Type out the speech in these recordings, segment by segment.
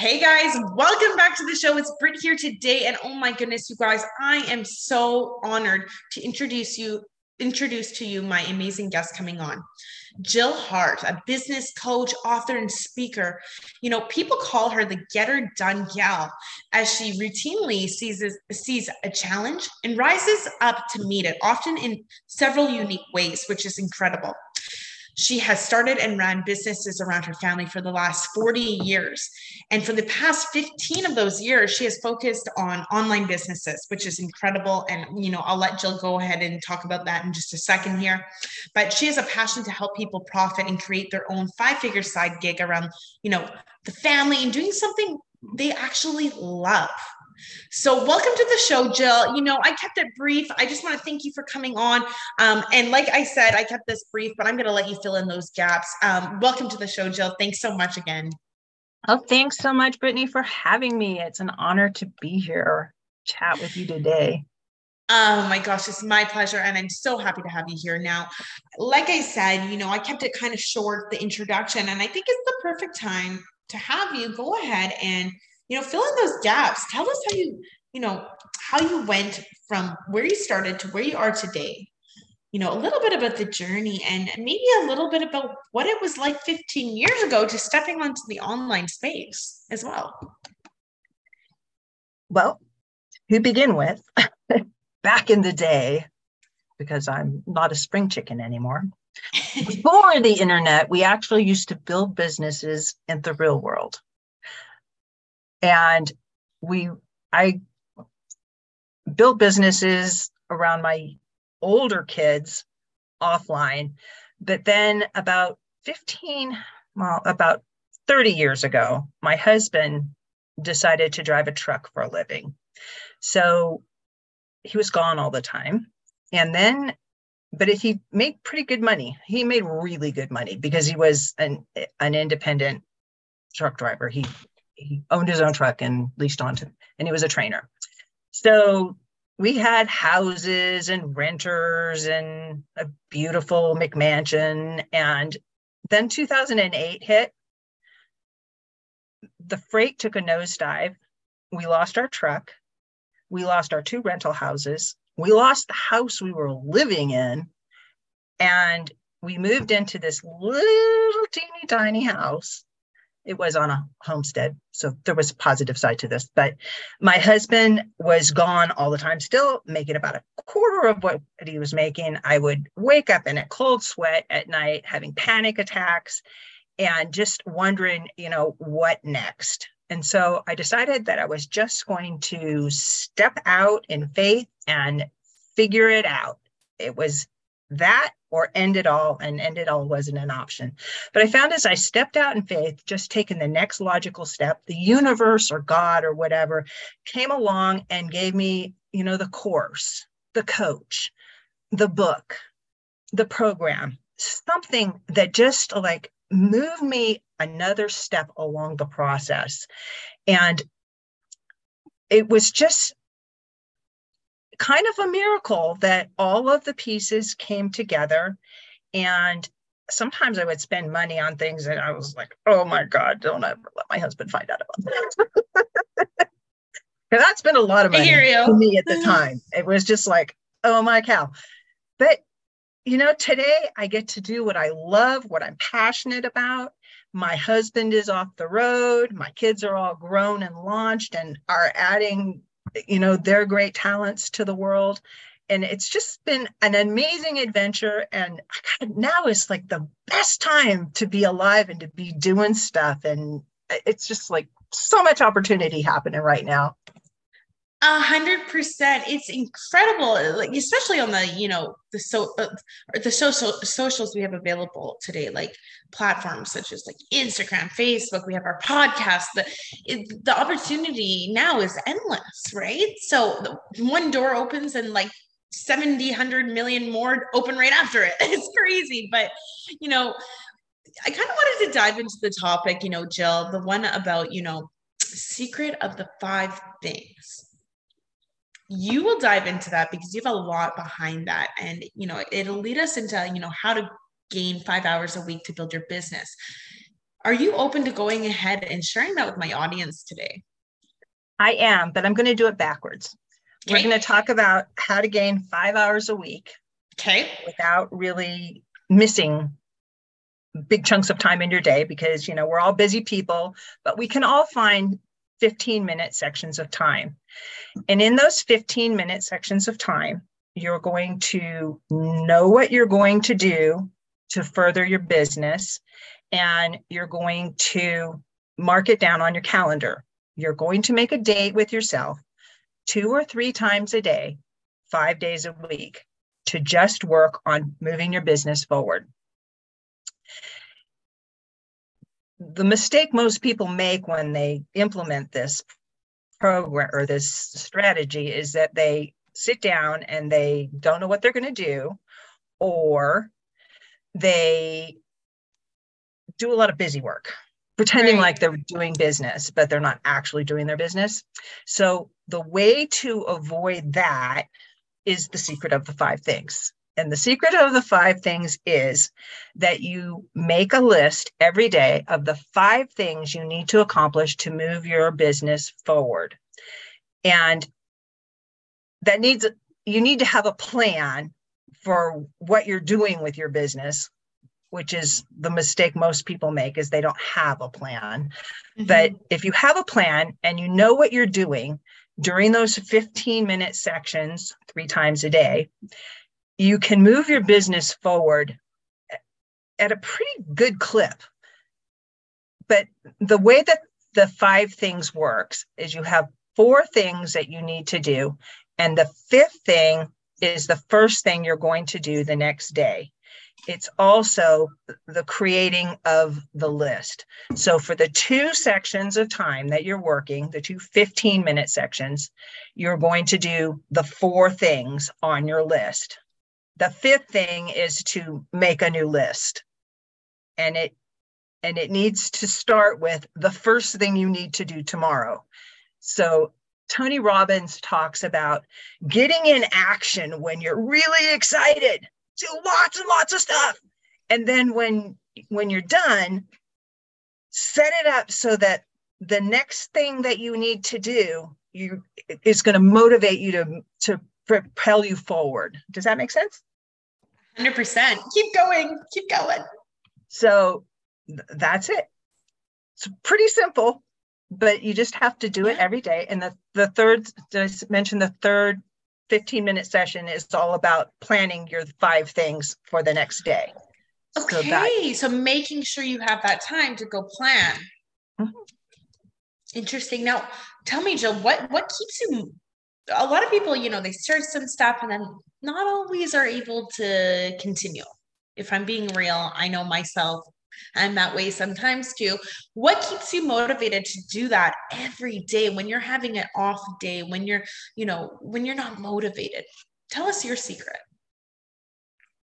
Hey guys, welcome back to the show. It's Britt here today, and oh my goodness, you guys, I am so honored to introduce you introduce to you my amazing guest coming on. Jill Hart, a business coach, author, and speaker. You know, people call her the get her done gal as she routinely seizes, sees a challenge and rises up to meet it, often in several unique ways, which is incredible. She has started and ran businesses around her family for the last 40 years. And for the past 15 of those years, she has focused on online businesses, which is incredible. And, you know, I'll let Jill go ahead and talk about that in just a second here. But she has a passion to help people profit and create their own five figure side gig around, you know, the family and doing something they actually love. So, welcome to the show, Jill. You know, I kept it brief. I just want to thank you for coming on. Um, and like I said, I kept this brief, but I'm going to let you fill in those gaps. Um, welcome to the show, Jill. Thanks so much again. Oh, thanks so much, Brittany, for having me. It's an honor to be here, chat with you today. Oh my gosh, it's my pleasure. And I'm so happy to have you here now. Like I said, you know, I kept it kind of short, the introduction, and I think it's the perfect time to have you go ahead and you know, fill in those gaps. Tell us how you, you know, how you went from where you started to where you are today. You know, a little bit about the journey and maybe a little bit about what it was like 15 years ago to stepping onto the online space as well. Well, to begin with, back in the day, because I'm not a spring chicken anymore, before the internet, we actually used to build businesses in the real world and we i built businesses around my older kids offline but then about 15 well about 30 years ago my husband decided to drive a truck for a living. So he was gone all the time. And then but if he made pretty good money he made really good money because he was an an independent truck driver. He he owned his own truck and leased onto, and he was a trainer. So we had houses and renters and a beautiful McMansion. And then 2008 hit. The freight took a nosedive. We lost our truck. We lost our two rental houses. We lost the house we were living in. And we moved into this little teeny tiny house it was on a homestead so there was a positive side to this but my husband was gone all the time still making about a quarter of what he was making. I would wake up in a cold sweat at night having panic attacks and just wondering you know what next? And so i decided that i was just going to step out in faith and figure it out. It was that or end it all and end it all wasn't an option. But i found as i stepped out in faith just taking the next logical step the universe or god or whatever came along and gave me you know the course the coach the book the program something that just like moved me another step along the process. And it was just kind of a miracle that all of the pieces came together. And sometimes I would spend money on things and I was like, oh my God, don't ever let my husband find out about that. Because that's been a lot of money to me at the time. It was just like, oh my cow. But you know, today I get to do what I love, what I'm passionate about. My husband is off the road. My kids are all grown and launched and are adding you know their great talents to the world. And it's just been an amazing adventure. And God, now is like the best time to be alive and to be doing stuff. And uh, it's just like so much opportunity happening right now A hundred percent. It's incredible, like especially on the you know the so uh, the social socials we have available today, like platforms such as like Instagram, Facebook. We have our podcast. The it, the opportunity now is endless, right? So one door opens and like 70 100 million more open right after it it's crazy but you know i kind of wanted to dive into the topic you know jill the one about you know secret of the five things you will dive into that because you have a lot behind that. And you know it'll lead us into you know how to gain five hours a week to build your business. Are you open to going ahead and sharing that with my audience today? I am but i'm going to do it backwards. Okay. we're going to talk about how to gain five hours a week okay. without really missing big chunks of time in your day because you know we're all busy people but we can all find 15 minute sections of time. And in those 15 minute sections of time, you're going to know what you're going to do to further your business, and you're going to mark it down on your calendar. You're going to make a date with yourself two or three times a day, five days a week, to just work on moving your business forward. The mistake most people make when they implement this program or this strategy is that they sit down and they don't know what they're going to do or they do a lot of busy work pretending right. like they're doing business but they're not actually doing their business so the way to avoid that is the secret of the five things and the secret of the five things is that you make a list every day of the five things you need to accomplish to move your business forward. And that needs, you need to have a plan for what you're doing with your business which is the mistake most people make is they don't have a plan mm-hmm. but if you have a plan and you know what you're doing during those 15 minute sections three times a day you can move your business forward at a pretty good clip. But the way that the five things works is you have four things that you need to do. And the fifth thing is the first thing you're going to do the next day. It's also the creating of the list. So, for the two sections of time that you're working, the two 15 minute sections, you're going to do the four things on your list. The fifth thing is to make a new list. And it and it needs to start with the first thing you need to do tomorrow. So Tony Robbins talks about getting in action when you're really excited. Do lots and lots of stuff. And then when when you're done, set it up so that the next thing that you need to do you is going to motivate you to to propel you forward. Does that make sense? 100%. Keep going. Keep going. So th- that's it. It's pretty simple, but you just have to do it every day. And the, the third, did I mentioned the third 15 minute session is all about planning your five things for the next day. Okay. So, that, so making sure you have that time to go plan. Mm-hmm. Interesting. Now, tell me, Jill, what what keeps you a lot of people, you know, they start some stuff and then not always are able to continue. If I'm being real, I know myself I'm that way sometimes too. What keeps you motivated to do that every day when you're having an off day, when you're, you know, when you're not motivated? Tell us your secret.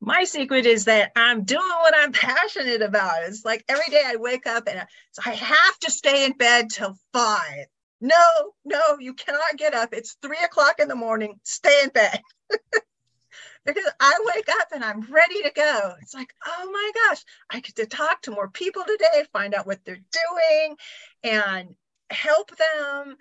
My secret is that I'm doing what I'm passionate about. It's like every day I wake up and I have to stay in bed till five no, no, you cannot get up. It's three o'clock in the morning. Stay in bed. because I wake up and I'm ready to go. It's like, oh my gosh, I get to talk to more people today, find out what they're doing, and help them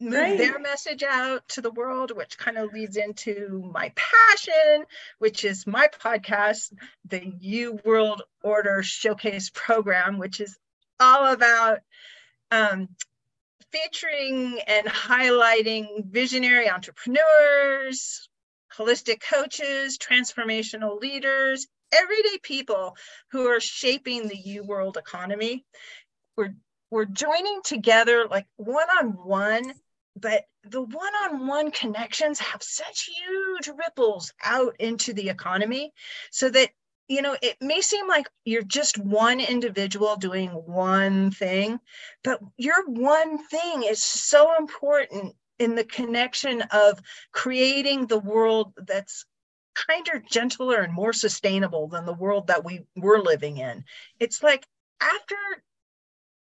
move right. their message out to the world, which kind of leads into my passion, which is my podcast, the U World Order Showcase Program, which is all about um, featuring and highlighting visionary entrepreneurs, holistic coaches, transformational leaders, everyday people who are shaping the U world economy. We're, we're joining together like one on one but the one-on-one connections have such huge ripples out into the economy so that you know it may seem like you're just one individual doing one thing but your one thing is so important in the connection of creating the world that's kinder gentler and more sustainable than the world that we were living in. It's like after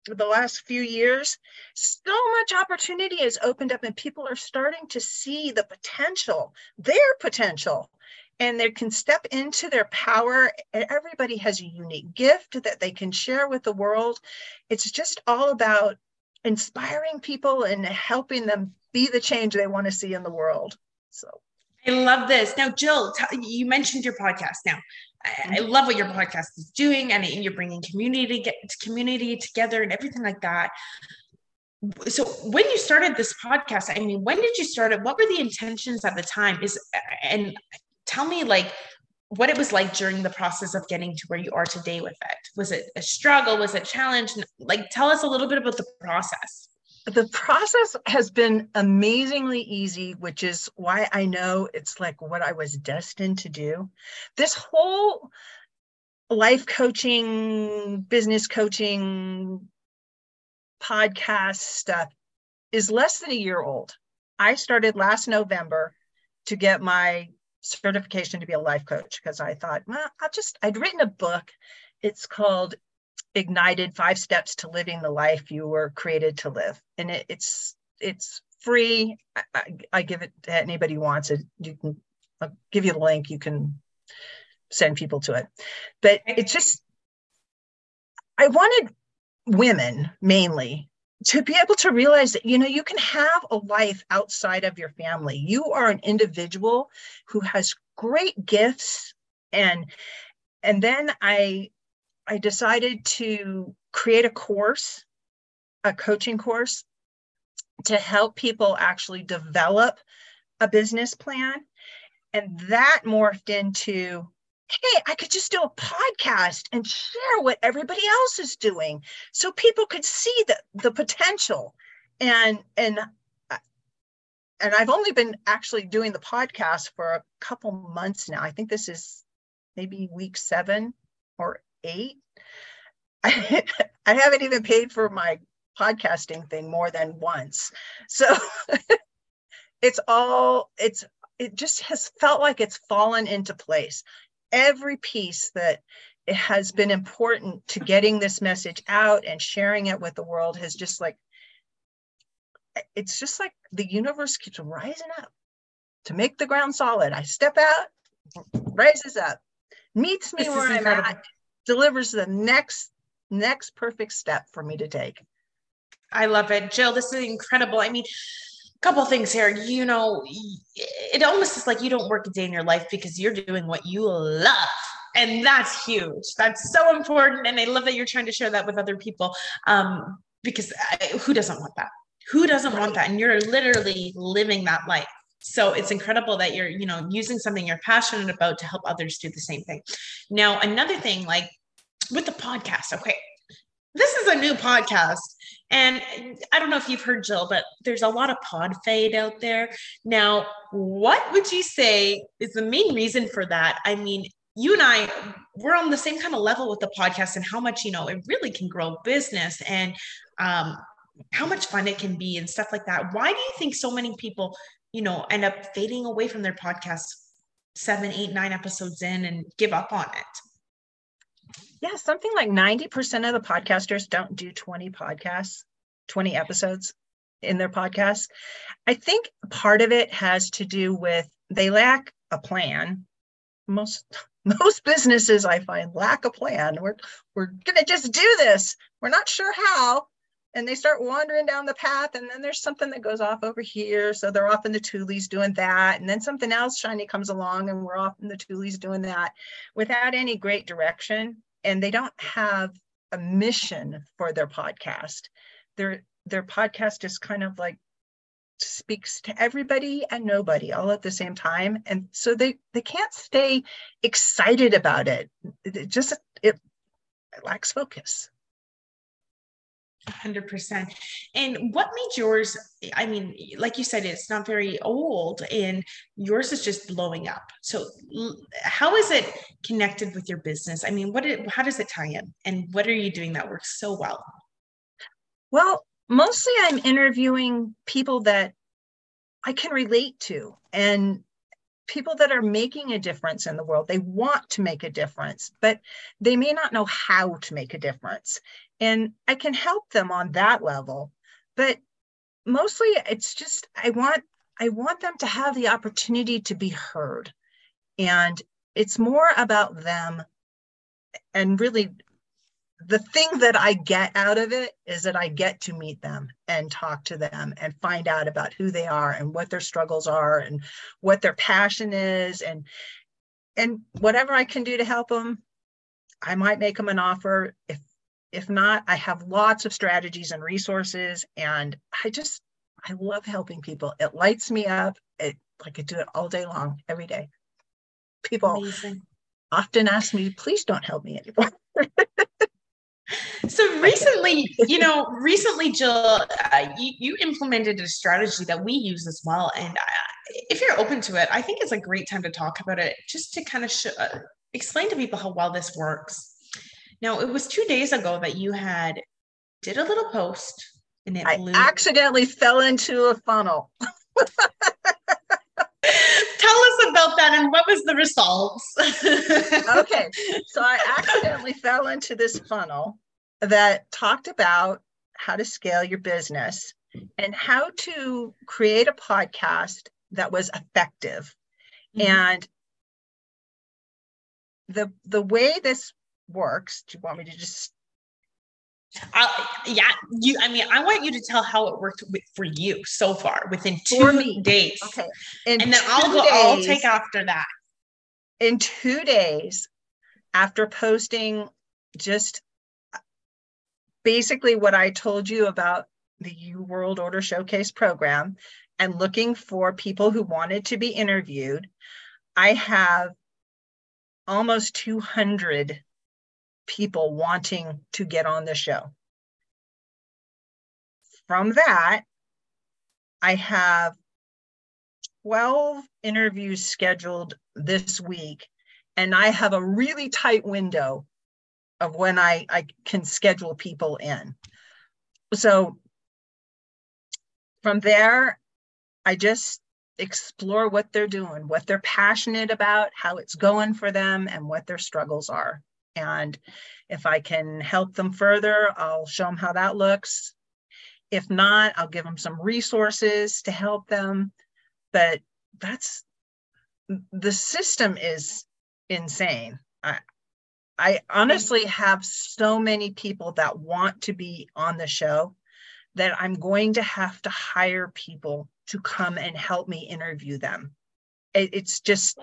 the last few years, so much opportunity has opened up and people are starting to see the potential, their potential, and they can step into their power. Everybody has a unique gift that they can share with the world. It's just all about inspiring people and helping them be the change they want to see in the world. So I love this. Now, Jill, t- you mentioned your podcast. Now, I, I mm-hmm. love what your podcast is doing, and you're bringing community get community together and everything like that. So, when you started this podcast, I mean, when did you start it? What were the intentions at the time? Is and tell me like what it was like during the process of getting to where you are today with it. Was it a struggle? Was it a challenge? Like, tell us a little bit about the process the process has been amazingly easy, which is why I know it's like what I was destined to do. This whole life coaching, business coaching, podcast stuff is less than a year old. I started last November to get my certification to be a life coach because I thought, well, I'll just, I'd written a book. It's called ignited five steps to living the life you were created to live. And it, it's it's free. I, I, I, give it to anybody who wants it. You can I'll give you the link. You can send people to it. But it's just i wanted women mainly to be able to realize that you know you can have a life outside of your family you are an individual who has great gifts and and then i I decided to create a course, a coaching course to help people actually develop a business plan. And that morphed into hey, I could just do a podcast and share what everybody else is doing so people could see the, the potential. And, and, and I've only been actually doing the podcast for a couple months now. I think this is maybe week seven or eight. I, I haven't even paid for my podcasting thing more than once. So it's all, it's, it just has felt like it's fallen into place. Every piece that it has been important to getting this message out and sharing it with the world has just like, it's just like the universe keeps rising up to make the ground solid. I step out, rises up, meets me this where I'm at, delivers the next next perfect step for me to take. I love it. Jill, this is incredible. I mean, couple things here. You know, it almost is like you don't work a day in your life because you're doing what you love. And that's huge. That's so important. And I love that you're trying to share that with other people um, because I, who doesn't want that? Who doesn't want that? And you're literally living that life. So it's incredible that you're, you know, using something you're passionate about to help others do the same thing. Now, another thing, like with the podcast, okay, this is a new podcast. And I don't know if you've heard Jill, but there's a lot of pod fade out there. Now, what would you say is the main reason for that? I mean, you and I, we're on the same kind of level with the podcast and how much, you know, it really can grow business and um, how much fun it can be and stuff like that. Why do you think so many people you know, end up fading away from their podcast seven, eight, nine episodes in and give up on it. Yeah, something like 90% of the podcasters don't do 20 podcasts, 20 episodes in their podcasts. I think part of it has to do with they lack a plan. Most most businesses I find lack a plan. We're we're gonna just do this. We're not sure how and they start wandering down the path and then there's something that goes off over here so they're off in the tules doing that and then something else shiny comes along and we're off in the tules doing that without any great direction and they don't have a mission for their podcast. Their their podcast is kind of like speaks to everybody and nobody all at the same time. And so they they can't stay excited about it. It just it, it lacks focus 100%. And what made yours? I mean, like you said, it's not very old and yours is just blowing up. So, how is it connected with your business? I mean, what? It, how does it tie in? And what are you doing that works so well? Well, mostly I'm interviewing people that I can relate to and people that are making a difference in the world. They want to make a difference, but they may not know how to make a difference. And I can help them on that level. But mostly it's just I want I want them to have the opportunity to be heard. And it's more about them and really the thing that I get out of it is that I get to meet them and talk to them and find out about who they are and what their struggles are and what their passion is and and whatever I can do to help them, I might make them an offer. If if not, I have lots of strategies and resources and I just I love helping people. It lights me up. It like I do it all day long, every day. People Amazing. often ask me, please don't help me anymore. So recently, you know, recently, Jill, uh, you, you, implemented a strategy that we use as well. And uh, if you're open to it, I think it's a great time to talk about it, just to kind of sh- uh, explain to people how well this works. Now, it was two days ago that you had did a little post, and it I blew. accidentally fell into a funnel. Tell us about that and what was the results? okay, so I accidentally fell into this funnel that talked about how to scale your business and how to create a podcast that was effective. Mm-hmm. And the the way this works, do you want me to just I, yeah, you. I mean, I want you to tell how it worked with, for you so far within two days. Okay, in and then I'll go. Days, I'll take after that. In two days, after posting just basically what I told you about the U World Order Showcase program and looking for people who wanted to be interviewed. I have almost 200 people wanting to get on the show. From that, I have 12 interviews scheduled this week, and I have a really tight window of when I, I can schedule people in. So from there, I just explore what they're doing, what they're passionate about, how it's going for them, and what their struggles are. And if I can help them further, I'll show them how that looks. If not, I'll give them some resources to help them. But that's the system is insane. I, I mm-hmm. honestly have so many people that want to be on the show that I'm going to have to hire people to come and help me interview them. It, it's just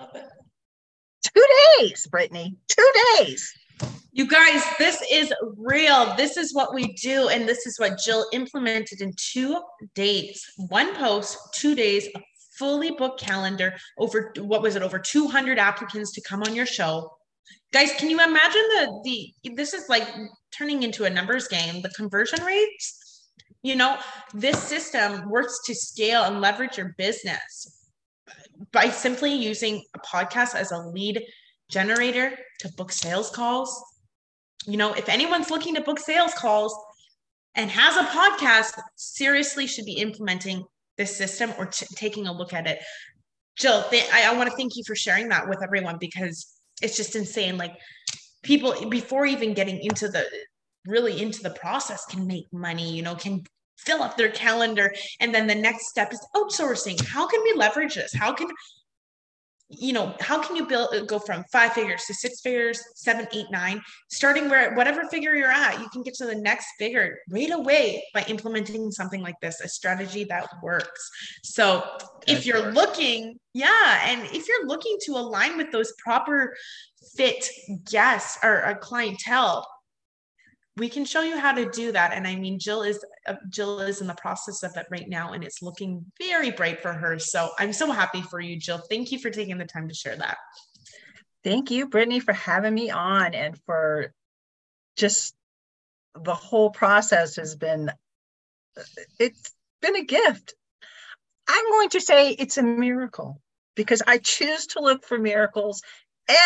two days, Brittany, two days. You guys, this is real. This is what we do. And this is what Jill implemented in two days one post, two days, a fully booked calendar, over what was it, over 200 applicants to come on your show guys can you imagine the the this is like turning into a numbers game the conversion rates? You know this system works to scale and leverage your business by simply using a podcast as a lead generator to book sales calls. You know if anyone's looking to book sales calls and has a podcast seriously should be implementing this system or t- taking a look at it. Jill th- I, I want to thank you for sharing that with everyone because it's just insane. Like people before even getting into the really into the process can make money, you know, can fill up their calendar. And then the next step is outsourcing. How can we leverage this? How can you know how can you build go from five figures to six figures seven eight nine starting where whatever figure you're at you can get to the next figure right away by implementing something like this a strategy that works. So if you're looking yeah and if you're looking to align with those proper fit guests or a clientele we can show you how to do that and i mean jill is uh, jill is in the process of it right now and it's looking very bright for her so i'm so happy for you jill thank you for taking the time to share that thank you brittany for having me on and for just the whole process has been it's been a gift. I'm going to say it's a miracle because I choose to look for miracles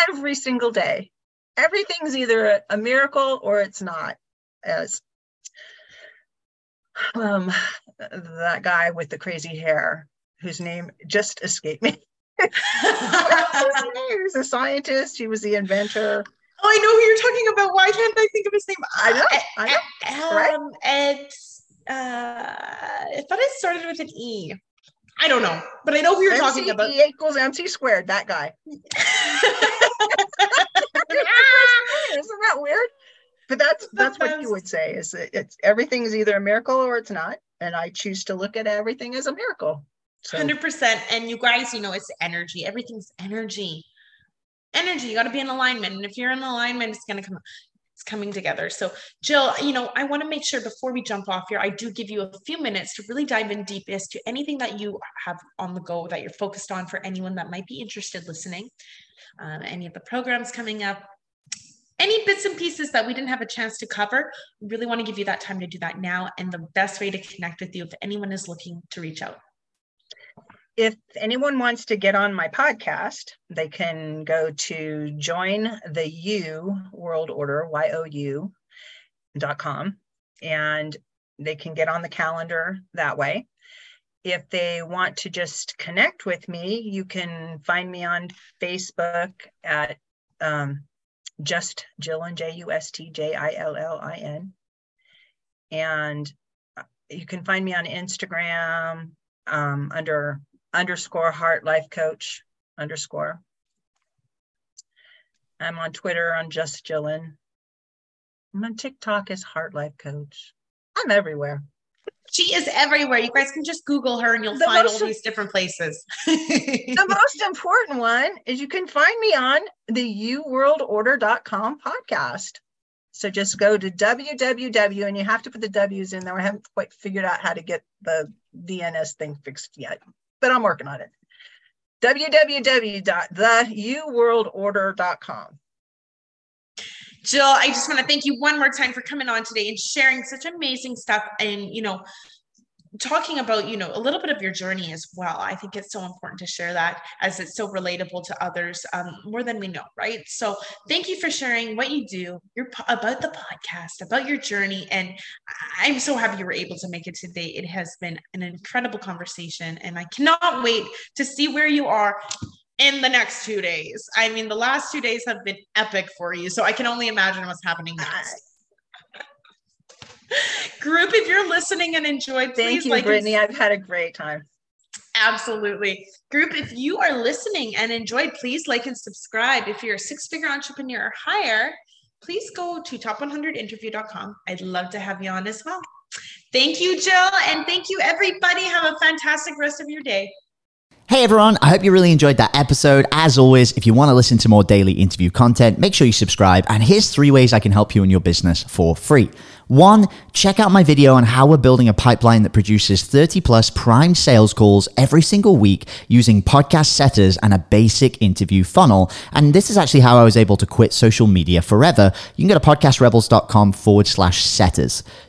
every single day. Everything's either a miracle or it's not. As um, that guy with the crazy hair, whose name just escaped me. he was a scientist. He was the inventor. Oh, I know who you're talking about. Why can't I think of his name? I know. I know. Um, right? It's, uh, I thought it started with an E. I don't know, but I know who you're MC talking about. E equals MC squared. That guy. Isn't that weird? But that's that's what you would say. Is that it's everything is either a miracle or it's not, and I choose to look at everything as a miracle. So Hundred percent. And you guys, you know, it's energy. Everything's energy. Energy. You got to be in alignment, and if you're in alignment, it's gonna come. It's coming together. So, Jill, you know, I want to make sure before we jump off here, I do give you a few minutes to really dive in deep as to anything that you have on the go that you're focused on for anyone that might be interested listening. Um, any of the programs coming up, any bits and pieces that we didn't have a chance to cover, really want to give you that time to do that now. And the best way to connect with you if anyone is looking to reach out. if anyone wants to get on my podcast, they can go to join the U World Order, Y O U dot com, and they can get on the calendar that way. If they want to just connect with me, you can find me on Facebook at um, just Jillin, J U S T J I L L I N. And you can find me on Instagram um, under underscore Hart life coach underscore. I'm on Twitter on just Jillin. I'm on TikTok as Hart life coach. I'm everywhere. She is everywhere. You guys can just Google her and you'll The find all these different places. the most important one is you can find me on the uworldorder.com podcast. So just go to www and you have to put the W's in there. I haven't quite figured out how to get the DNS thing fixed yet, but I'm working on it. www.theuworldorder.com. Jill, I just want to thank you one more time for coming on today and sharing such amazing stuff and, you know, talking about, you know, a little bit of your journey as well. I think it's so important to share that as it's so relatable to others um, more than we know, right? So thank you for sharing what you do, your about the podcast, about your journey. And I'm so happy you were able to make it today. It has been an incredible conversation and I cannot wait to see where you are in the next two days. I mean, the last two days have been epic for you. So I can only imagine what's happening next. Group, if you're listening and enjoyed, Thank please you, like and Brittany. I've had a great time. Absolutely. Group, if you are listening and enjoyed, please like and subscribe. If you're a six figure entrepreneur or higher, please go to top100interview.com. I'd love to have you on as well. Thank you, Jill. And thank you, everybody. Have a fantastic rest of your day. Hey everyone, I hope you really enjoyed that episode. As always, if you want to listen to more daily interview content, make sure you subscribe. And here's three ways I can help you in your business for free. One, check out my video on how we're building a pipeline that produces 30 plus prime sales calls every single week using podcast setters and a basic interview funnel. And this is actually how I was able to quit social media forever. You can go to podcastrebels.com forward slash setters.